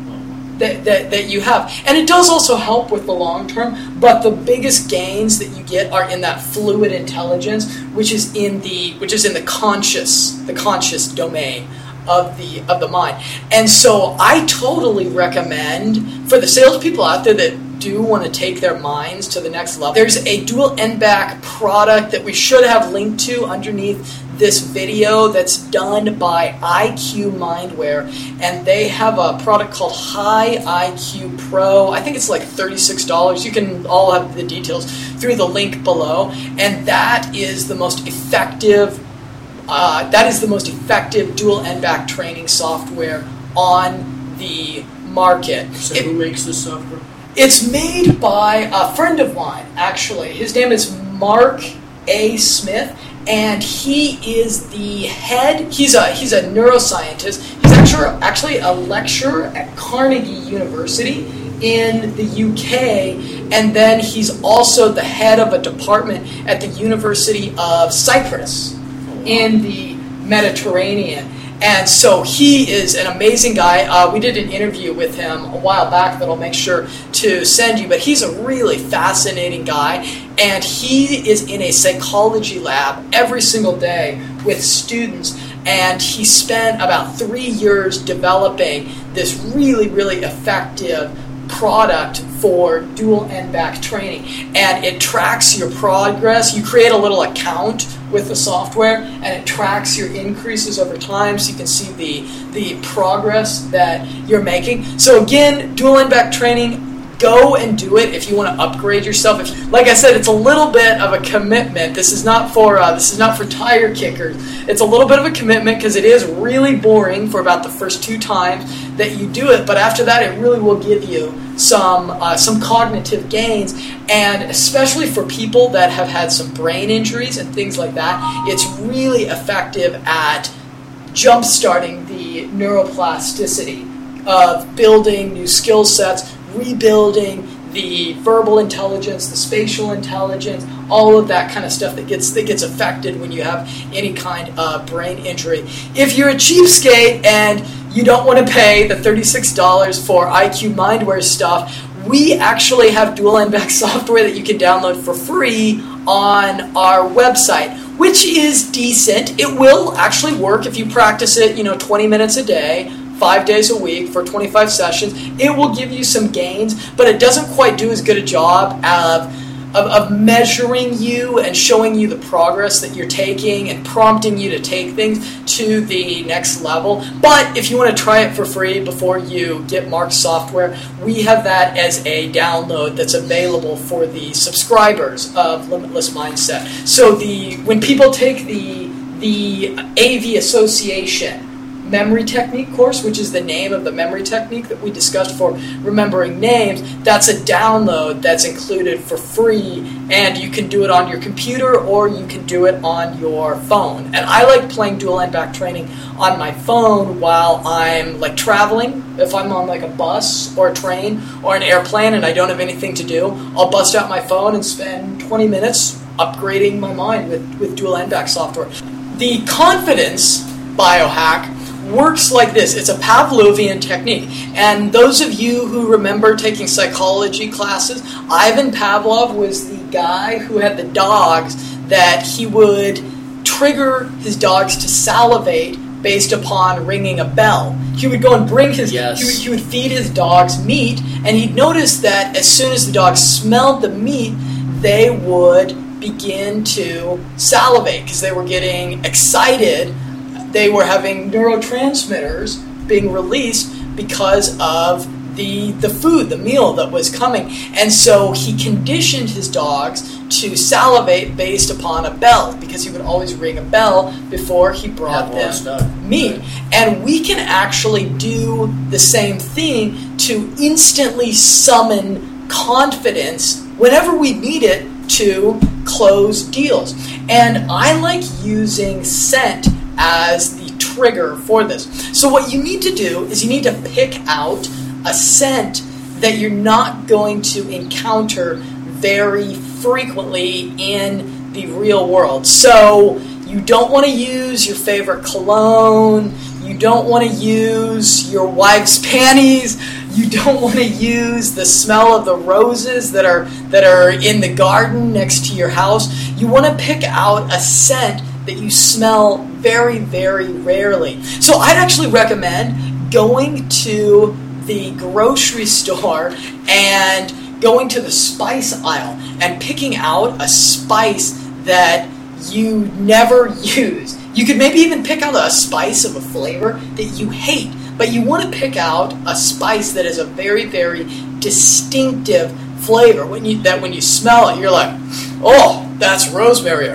A: that, that, that you have. And it does also help with the long term, but the biggest gains that you get are in that fluid intelligence, which is in the which is in the conscious, the conscious domain of the of the mind. And so I totally recommend for the salespeople out there that do want to take their minds to the next level. There's a dual n-back product that we should have linked to underneath this video that's done by IQ Mindware, and they have a product called High IQ Pro. I think it's like $36. You can all have the details through the link below, and that is the most effective. Uh, that is the most effective dual n-back training software on the market.
B: So
A: It-
B: who makes this software?
A: it's made by a friend of mine, actually. His name is Mark A. Smith, and he is the head. He's a he's a neuroscientist. He's actually actually a lecturer at Carnegie University in the UK, and then he's also the head of a department at the University of Cyprus in the Mediterranean. And so he is an amazing guy. Uh, we did an interview with him a while back that I'll make sure to send you, but he's a really fascinating guy. And he is in a psychology lab every single day with students. And he spent about three years developing this really, really effective product for dual n-back training. And it tracks your progress. You create a little account with the software and it tracks your increases over time so you can see the the progress that you're making. So again dual n-back training go and do it if you want to upgrade yourself. If, like i said it's a little bit of a commitment. This is not for uh, this is not for tire kickers. It's a little bit of a commitment because it is really boring for about the first two times that you do it but after that it really will give you some uh, some cognitive gains and especially for people that have had some brain injuries and things like that it's really effective at jump starting the neuroplasticity of building new skill sets rebuilding the verbal intelligence, the spatial intelligence, all of that kind of stuff that gets that gets affected when you have any kind of brain injury. If you're a cheapskate and you don't want to pay the $36 for IQ Mindware stuff, we actually have dual n-back software that you can download for free on our website, which is decent. It will actually work if you practice it, you know, 20 minutes a day five days a week for 25 sessions. It will give you some gains, but it doesn't quite do as good a job of, of, of, measuring you and showing you the progress that you're taking and prompting you to take things to the next level. But if you want to try it for free before you get Mark's software, we have that as a download that's available for the subscribers of Limitless Mindset. So the when people take the the AV Association memory technique course, which is the name of the memory technique that we discussed for remembering names, that's a download that's included for free, and you can do it on your computer or you can do it on your phone. And I like playing dual n-back training on my phone while I'm like traveling. If I'm on like a bus or a train or an airplane and I don't have anything to do, I'll bust out my phone and spend 20 minutes upgrading my mind with, with dual n-back software. The confidence biohack works like this it's a Pavlovian technique. And those of you who remember taking psychology classes, Ivan Pavlov was the guy who had the dogs that he would trigger his dogs to salivate based upon ringing a bell. He would go and bring his,
B: yes.
A: he, would, he would feed his dogs meat, and he'd notice that as soon as the dogs smelled the meat, they would begin to salivate because they were getting excited they were having neurotransmitters being released because of the the food, the meal that was coming. And so he conditioned his dogs to salivate based upon a bell because he would always ring a bell before he brought them meat. And we can actually do the same thing to instantly summon confidence whenever we need it to close deals. And I like using scent as the trigger for this. So, what you need to do is you need to pick out a scent that you're not going to encounter very frequently in the real world. So, you don't want to use your favorite cologne, you don't want to use your wife's panties, you don't want to use the smell of the roses that are that are in the garden next to your house. You want to pick out a scent that you smell very, very rarely. So I'd actually recommend going to the grocery store and going to the spice aisle and picking out a spice that you never use. You could maybe even pick out a spice of a flavor that you hate, but you want to pick out a spice that is a very, very distinctive flavor. When you that when you smell it, you're like, oh, that's rosemary,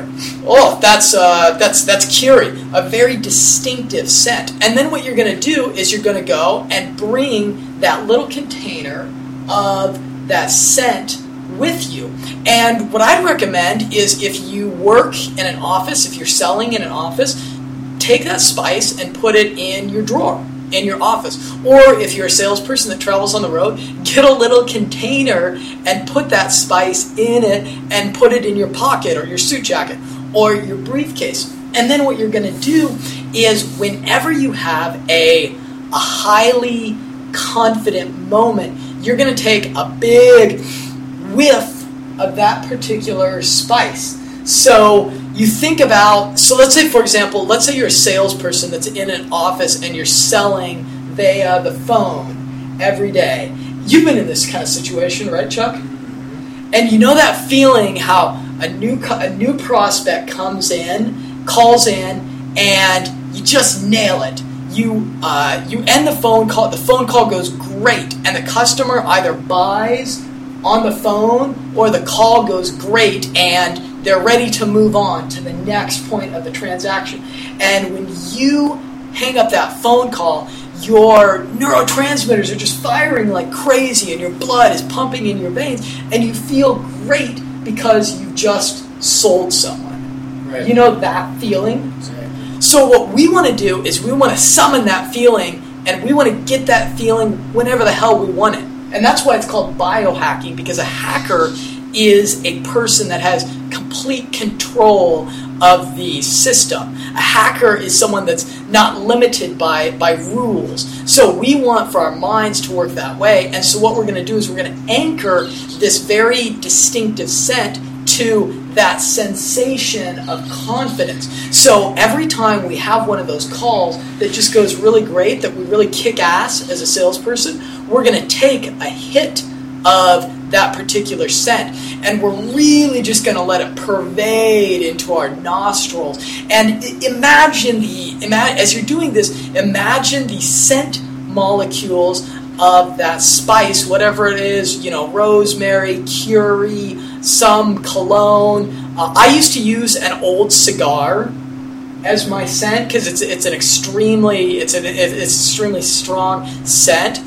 A: oh, that's uh, that's that's curry, a very distinctive scent. And then what you're going to do is you're going to go and bring that little container of that scent with you. And what I'd recommend is if you work in an office, if you're selling in an office, take that spice and put it in your drawer in your office. Or if you're a salesperson that travels on the road, get a little container and put that spice in it and put it in your pocket or your suit jacket or your briefcase. And then what you're going to do is whenever you have a, a highly confident moment, you're going to take a big whiff of that particular spice. So you think about, so let's say, for example, let's say you're a salesperson that's in an office and you're selling via the phone every day. You've been in this kind of situation, right, Chuck? And you know that feeling how a new a new prospect comes in, calls in, and you just nail it. You uh, you end the phone call. The phone call goes great, and the customer either buys on the phone or the call goes great, and they're ready to move on to the next point of the transaction. And when you hang up that phone call, your neurotransmitters are just firing like crazy and your blood is pumping in your veins and you feel great because you just sold someone. Right. You know that feeling? So what we want to do is we want to summon that feeling and we want to get that feeling whenever the hell we want it. And that's why it's called biohacking because a hacker is a person that has complete control of the system. A hacker is someone that's not limited by, by rules. So we want for our minds to work that way. And so what we're going to do is we're going to anchor this very distinctive scent to that sensation of confidence. So every time we have one of those calls that just goes really great, that we really kick ass as a salesperson, we're going to take a hit of that particular scent. And we're really just going to let it pervade into our nostrils. And imagine the, as you're doing this, imagine the scent molecules of that spice, whatever it is, you know, rosemary, curry, some cologne. Uh, I used to use an old cigar as my scent because it's it's an extremely it's an it's extremely strong scent.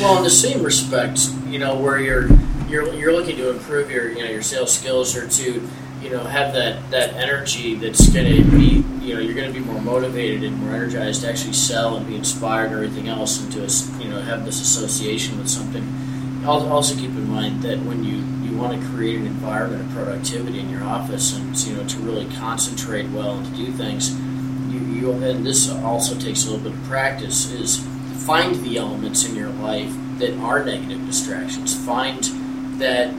B: Well, in the same respect, you know, where you're you're you're looking to improve your you know your sales skills or to you know have that that energy that's going to be you know you're going to be more motivated and more energized to actually sell and be inspired and everything else and to you know have this association with something. Also keep in mind that when you you want to create an environment of productivity in your office and you know to really concentrate well and to do things, you, you and this also takes a little bit of practice is find the elements in your life that are negative distractions. Find that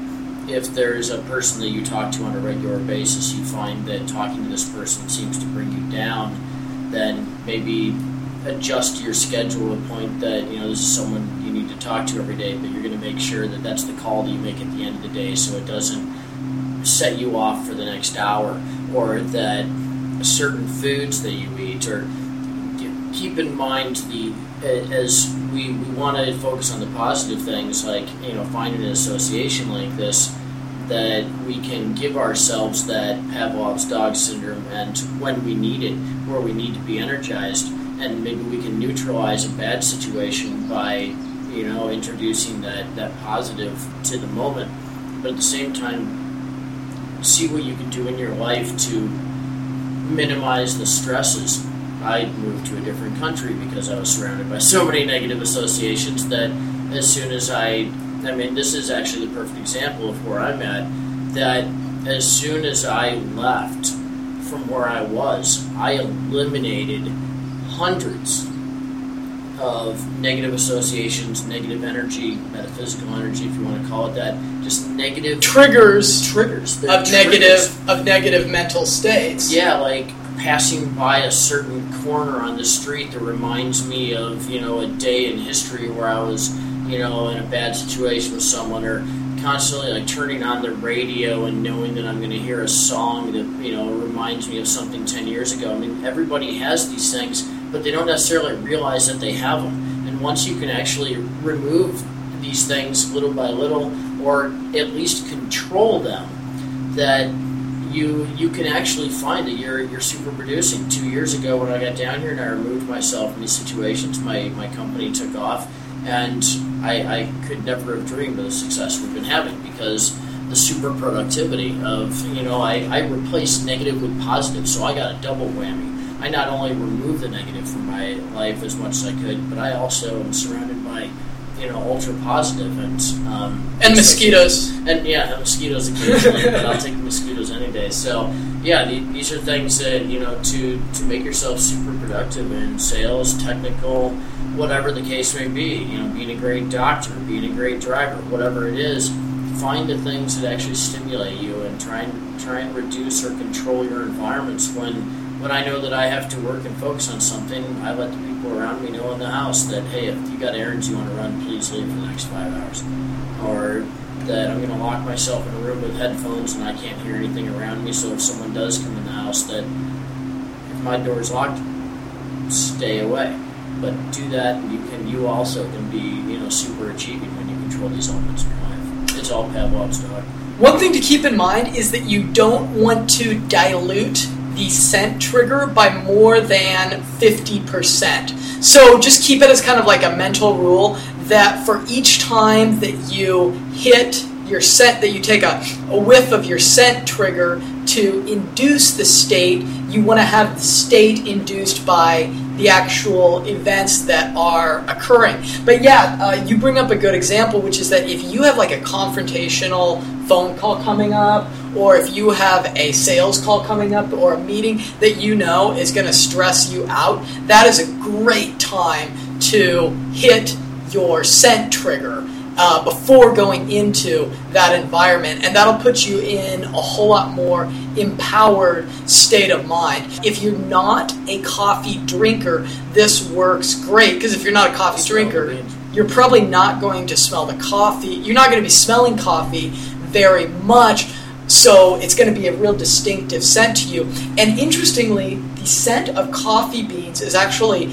B: if there's a person that you talk to on a regular basis, you find that talking to this person seems to bring you down, then maybe adjust your schedule to the point that you know this is someone you need to talk to every day, but you're going to make sure that that's the call that you make at the end of the day, so it doesn't set you off for the next hour, or that certain foods that you eat, or keep in mind the as we, we want to focus on the positive things, like you know, finding an association like this that we can give ourselves that Pavlov's dog syndrome, and when we need it, where we need to be energized, and maybe we can neutralize a bad situation by you know introducing that that positive to the moment, but at the same time, see what you can do in your life to minimize the stresses I moved to a different country because I was surrounded by so many negative associations that as soon as I, I mean, this is actually the perfect example of where I'm at, that as soon as I left from where I was, I eliminated hundreds of negative associations, negative energy, metaphysical energy, if you want to call it that, just negative
A: triggers,
B: triggers
A: of triggers. negative of negative mental states.
B: Yeah, like passing by a certain corner on the street that reminds me of you know a day in history where I was you know in a bad situation with someone or constantly like turning on the radio and knowing that I'm going to hear a song that you know reminds me of something 10 years ago. I mean everybody has these things but they don't necessarily realize that they have them. And once you can actually remove these things little by little or at least control them that you you can actually find that you're you're super producing. Two years ago, when I got down here and I removed myself from these situations, my my company took off, and I, I could never have dreamed of the success we've been having because the super productivity of you know I, I replaced negative with positive, so I got a double whammy. I not only removed the negative from my life as much as I could, but I also am surrounded by you know ultra positive and um,
A: and mosquitoes.
B: And yeah mosquitoes occasionally but I'll take the mosquitoes any day. So yeah the, these are things that you know to to make yourself super productive in sales technical whatever the case may be you know being a great doctor being a great driver whatever it is find the things that actually stimulate you and try and try and reduce or control your environments when when I know that I have to work and focus on something, I let the people around me know in the house that, hey, if you got errands you want to run, please leave for the next five hours. Or that I'm going to lock myself in a room with headphones and I can't hear anything around me, so if someone does come in the house, that if my door is locked, stay away. But do that, and you can. You also can be, you know, super achieving when you control these elements in your life. It's all Pavlov's dog.
A: One thing to keep in mind is that you don't want to dilute the scent trigger by more than 50%. So just keep it as kind of like a mental rule that for each time that you hit your scent, that you take a, a whiff of your scent trigger to induce the state, you want to have the state induced by the actual events that are occurring. But yeah, uh, you bring up a good example, which is that if you have like a confrontational phone call coming up, or if you have a sales call coming up, or a meeting that you know is going to stress you out, that is a great time to hit your scent trigger. Uh, before going into that environment, and that'll put you in a whole lot more empowered state of mind. If you're not a coffee drinker, this works great because if you're not a coffee drinker, you're probably not going to smell the coffee. You're not going to be smelling coffee very much, so it's going to be a real distinctive scent to you. And interestingly, the scent of coffee beans has actually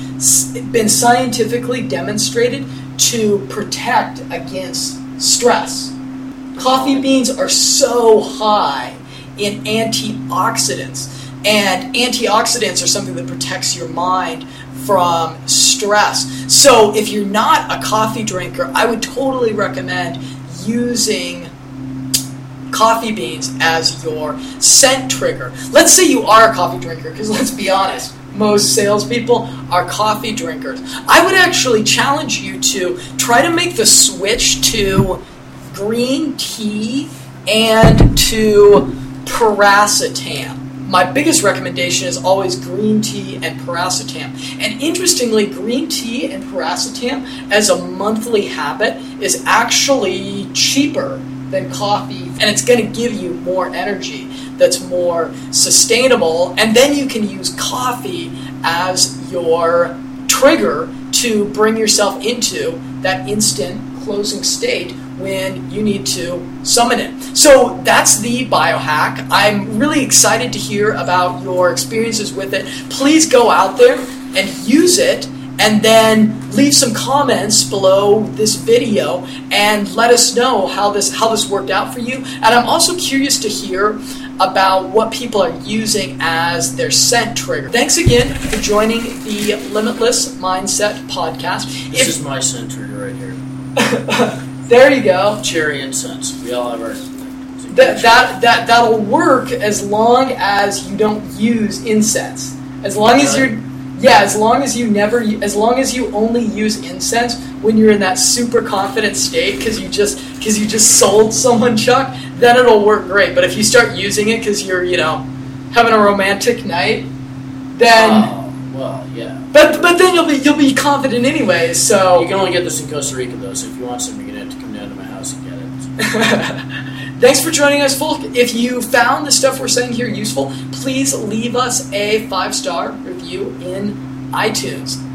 A: been scientifically demonstrated to protect against stress. Coffee beans are so high in antioxidants, and antioxidants are something that protects your mind from stress. So, if you're not a coffee drinker, I would totally recommend using coffee beans as your scent trigger. Let's say you are a coffee drinker, because let's be honest, most salespeople are coffee drinkers. I would actually challenge you to try to make the switch to green tea and to piracetam. My biggest recommendation is always green tea and piracetam. And interestingly, green tea and piracetam as a monthly habit is actually cheaper than coffee, and it's going to give you more energy that's more sustainable. And then you can use coffee as your trigger to bring yourself into that instant closing state when you need to summon it. So that's the biohack. I'm really excited to hear about your experiences with it. Please go out there and use it and then leave some comments below this video and let us know how this how this worked out for you. And I'm also curious to hear about what people are using as their scent trigger. Thanks again for joining the Limitless Mindset podcast.
B: This if, is my scent trigger right here.
A: there you go.
B: Cherry incense. We all have our.
A: That, that that that'll work as long as you don't use incense. As long as you're yeah, as long as you never, as long as you only use incense when you're in that super confident state because you just because you just sold someone Chuck, then it'll work great. But if you start using it because you're you know having a romantic night, then
B: oh, Well, yeah.
A: But but then you'll be you'll be confident anyway. So
B: You can only get this in Costa Rica though, so if you want some, you're gonna have to come down to my house and get it.
A: Thanks for joining us, folk. If you found the stuff we're saying here useful, please leave us a five star review in iTunes.